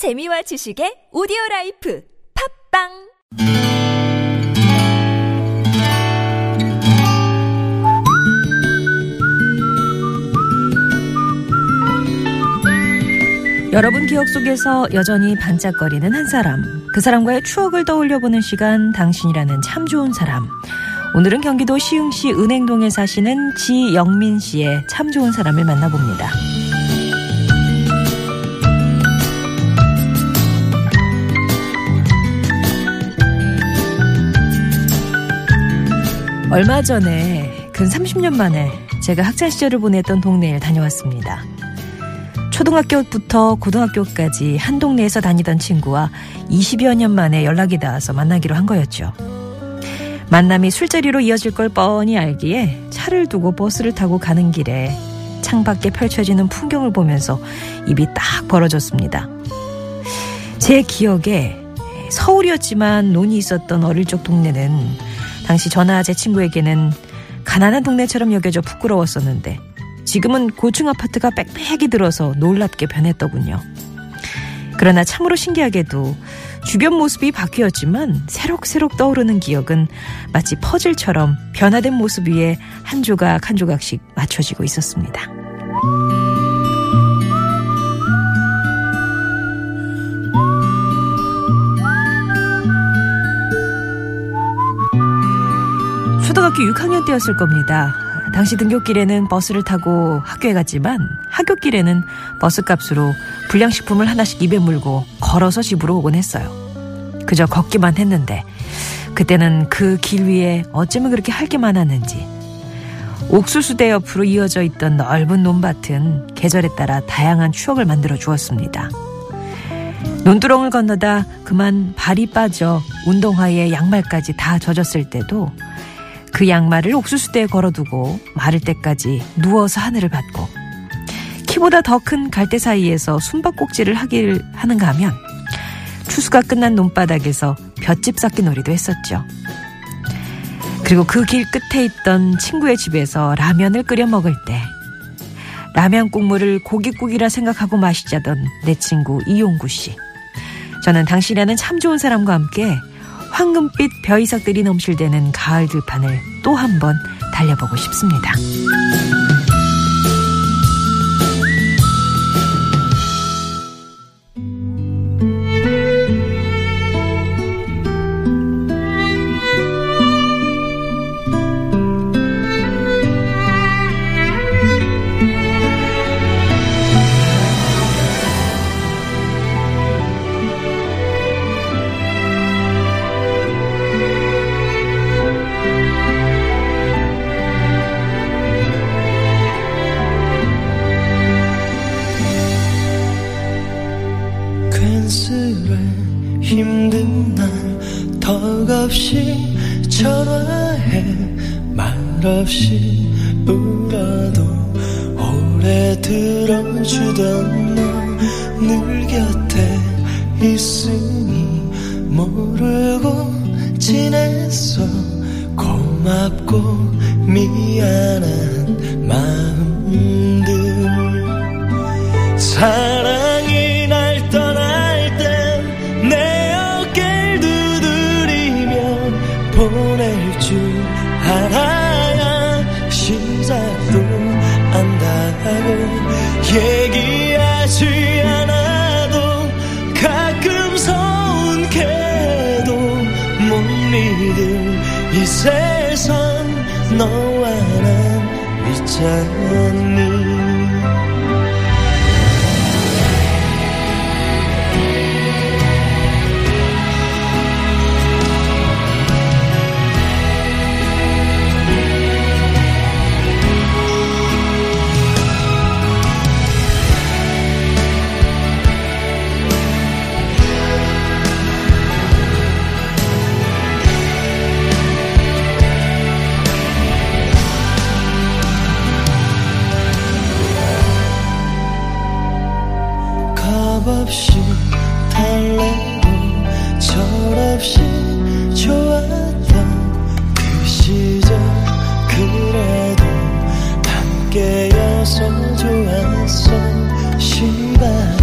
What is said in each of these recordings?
재미와 지식의 오디오 라이프 팟빵 여러분 기억 속에서 여전히 반짝거리는 한 사람. 그 사람과의 추억을 떠올려보는 시간, 당신이라는 참 좋은 사람. 오늘은 경기도 시흥시 은행동에 사시는 지영민 씨의 참 좋은 사람을 만나봅니다. 얼마 전에 근 30년 만에 제가 학창 시절을 보냈던 동네에 다녀왔습니다. 초등학교부터 고등학교까지 한 동네에서 다니던 친구와 20여 년 만에 연락이 닿아서 만나기로 한 거였죠. 만남이 술자리로 이어질 걸 뻔히 알기에 차를 두고 버스를 타고 가는 길에 창밖에 펼쳐지는 풍경을 보면서 입이 딱 벌어졌습니다. 제 기억에 서울이었지만 논이 있었던 어릴 적 동네는 당시 전화 제 친구에게는 가난한 동네처럼 여겨져 부끄러웠었는데 지금은 고층 아파트가 빽빽이 들어서 놀랍게 변했더군요. 그러나 참으로 신기하게도 주변 모습이 바뀌었지만 새록새록 떠오르는 기억은 마치 퍼즐처럼 변화된 모습 위에 한 조각 한 조각씩 맞춰지고 있었습니다. 초등학교 6학년 때였을 겁니다. 당시 등굣길에는 버스를 타고 학교에 갔지만 학교길에는 버스값으로 불량식품을 하나씩 입에 물고 걸어서 집으로 오곤 했어요. 그저 걷기만 했는데 그때는 그 길 위에 어쩌면 그렇게 할게 많았는지 옥수수대 옆으로 이어져 있던 넓은 논밭은 계절에 따라 다양한 추억을 만들어 주었습니다. 논두렁을 건너다 그만 발이 빠져 운동화에 양말까지 다 젖었을 때도 그 양말을 옥수수대에 걸어두고 마를 때까지 누워서 하늘을 받고 키보다 더 큰 갈대 사이에서 숨바꼭질을 하길 하는가 하면 추수가 끝난 논바닥에서 볏짚 쌓기 놀이도 했었죠. 그리고 그 길 끝에 있던 친구의 집에서 라면을 끓여 먹을 때 라면 국물을 고깃국이라 생각하고 마시자던 내 친구 이용구 씨. 저는 당신이라는 참 좋은 사람과 함께 황금빛 벼이삭들이 넘실대는 가을 들판을 또 한 번 달려보고 싶습니다. 괜스레 힘든 날 턱없이 전화해 말 없이 울어도 오래 들어주던 너 늘 곁에 있으니 모르고 지냈어. 고맙고 미안한 마음들. 사랑 안다고 얘기하지 않아도 가끔 서운해도 못 믿을 이 세상 너와 난 있잖니 함께여서 좋았어. 시간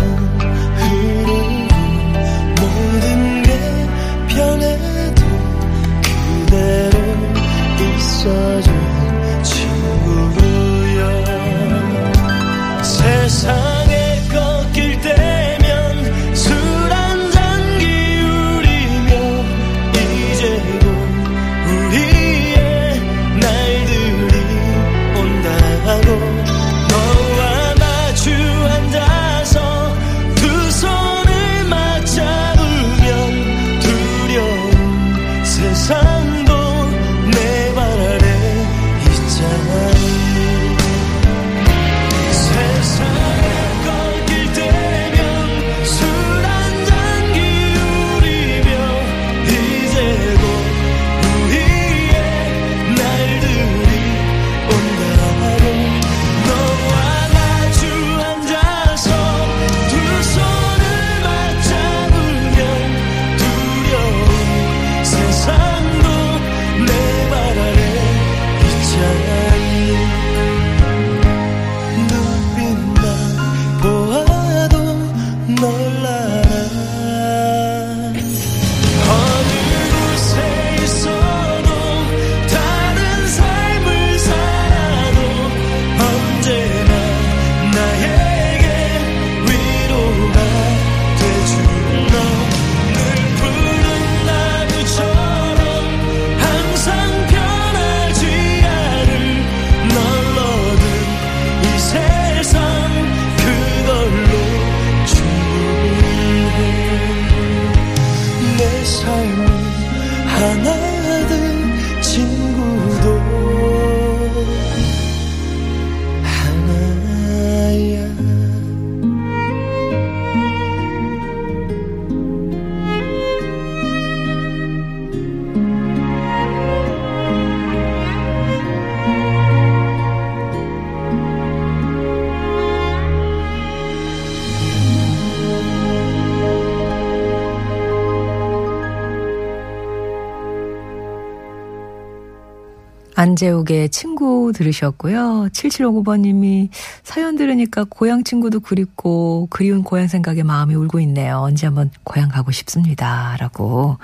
안재욱의 친구 들으셨고요. 7759번님이 사연 들으니까 고향 친구도 그립고 그리운 고향 생각에 마음이 울고 있네요. 언제 한번 고향 가고 싶습니다. 라고.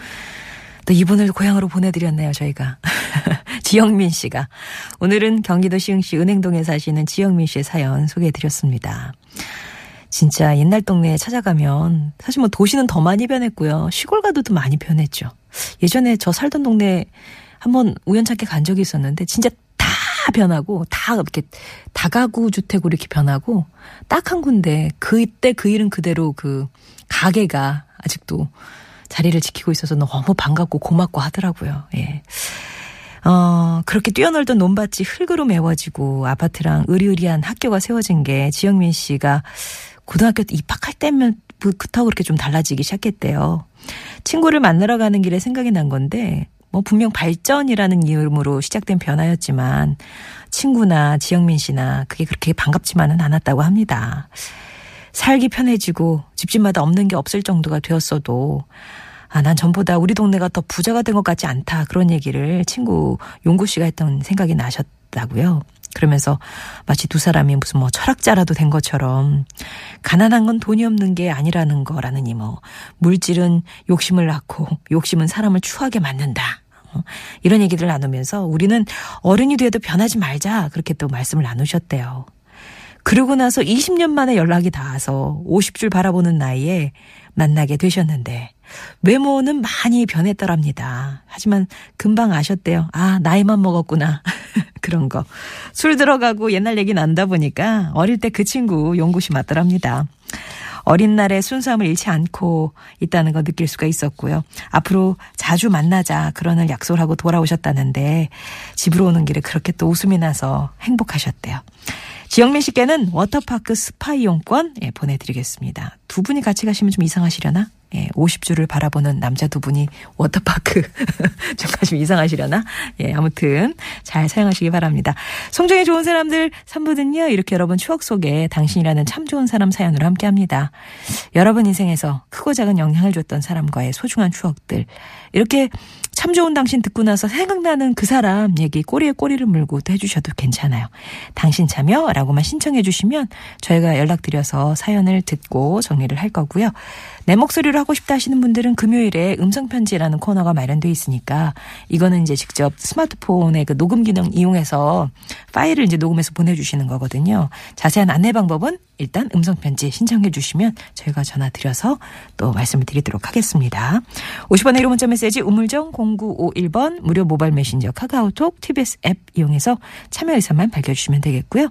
또 이분을 고향으로 보내드렸네요, 저희가. 지영민 씨가. 오늘은 경기도 시흥시 은행동에 사시는 지영민 씨의 사연 소개해드렸습니다. 진짜 옛날 동네에 찾아가면 사실 뭐 도시는 더 많이 변했고요. 시골 가도 더 많이 변했죠. 예전에 저 살던 동네 한번 우연찮게 간 적이 있었는데 진짜 다 변하고 다 이렇게 다가구 주택으로 이렇게 변하고 딱 한 군데 그때 그 일은 그대로 그 가게가 아직도 자리를 지키고 있어서 너무 반갑고 고맙고 하더라고요. 예. 어, 그렇게 뛰어놀던 논밭이 흙으로 메워지고 아파트랑 으리으리한 학교가 세워진 게 지영민 씨가 고등학교 입학할 때면 그렇다고 그렇게 좀 달라지기 시작했대요. 친구를 만나러 가는 길에 생각이 난 건데 뭐 분명 발전이라는 이름으로 시작된 변화였지만 친구나 지영민 씨나 그게 그렇게 반갑지만은 않았다고 합니다. 살기 편해지고 집집마다 없는 게 없을 정도가 되었어도 아, 난 전보다 우리 동네가 더 부자가 된 것 같지 않다. 그런 얘기를 친구 용구 씨가 했던 생각이 나셨다고요. 그러면서 마치 두 사람이 무슨 뭐 철학자라도 된 것처럼 가난한 건 돈이 없는 게 아니라는 거라느니 뭐 물질은 욕심을 낳고 욕심은 사람을 추하게 만든다. 어, 이런 얘기를 나누면서 우리는 어른이 돼도 변하지 말자 그렇게 또 말씀을 나누셨대요. 그러고 나서 20년 만에 연락이 닿아서 50줄 바라보는 나이에 만나게 되셨는데 외모는 많이 변했더랍니다. 하지만 금방 아셨대요. 아, 나이만 먹었구나. 그런 거. 술 들어가고 옛날 얘기 나누다 보니까 어릴 때 그 친구 용구씨 맞더랍니다. 어린 날의 순수함을 잃지 않고 있다는 거 느낄 수가 있었고요. 앞으로 자주 만나자 그러는 약속을 하고 돌아오셨다는데 집으로 오는 길에 그렇게 또 웃음이 나서 행복하셨대요. 지영민 씨께는 워터파크 스파 이용권 예, 보내드리겠습니다. 두 분이 같이 가시면 좀 이상하시려나? 예, 50줄을 바라보는 남자 두 분이 워터파크 좀 가시면 이상하시려나? 예, 아무튼 잘 사용하시기 바랍니다. 송정의 좋은 사람들 3부는요. 이렇게 여러분 추억 속에 당신이라는 참 좋은 사람 사연으로 함께합니다. 여러분 인생에서 크고 작은 영향을 줬던 사람과의 소중한 추억들 이렇게 참 좋은 당신 듣고 나서 생각나는 그 사람 얘기 꼬리에 꼬리를 물고 또 해주셔도 괜찮아요. 당신 참여라고만 신청해 주시면 저희가 연락드려서 사연을 듣고 정리를 할 거고요. 내 목소리로 하고 싶다 하시는 분들은 금요일에 음성편지라는 코너가 마련되어 있으니까 이거는 이제 직접 스마트폰의 그 녹음 기능 이용해서 파일을 이제 녹음해서 보내주시는 거거든요. 자세한 안내 방법은 일단 음성편지 신청해 주시면 저희가 전화 드려서 또 말씀을 드리도록 하겠습니다. 50원의 1호 문자 메시지 우물정 0951번 무료 모바일 메신저 카카오톡 TBS 앱 이용해서 참여 의사만 밝혀주시면 되겠고요.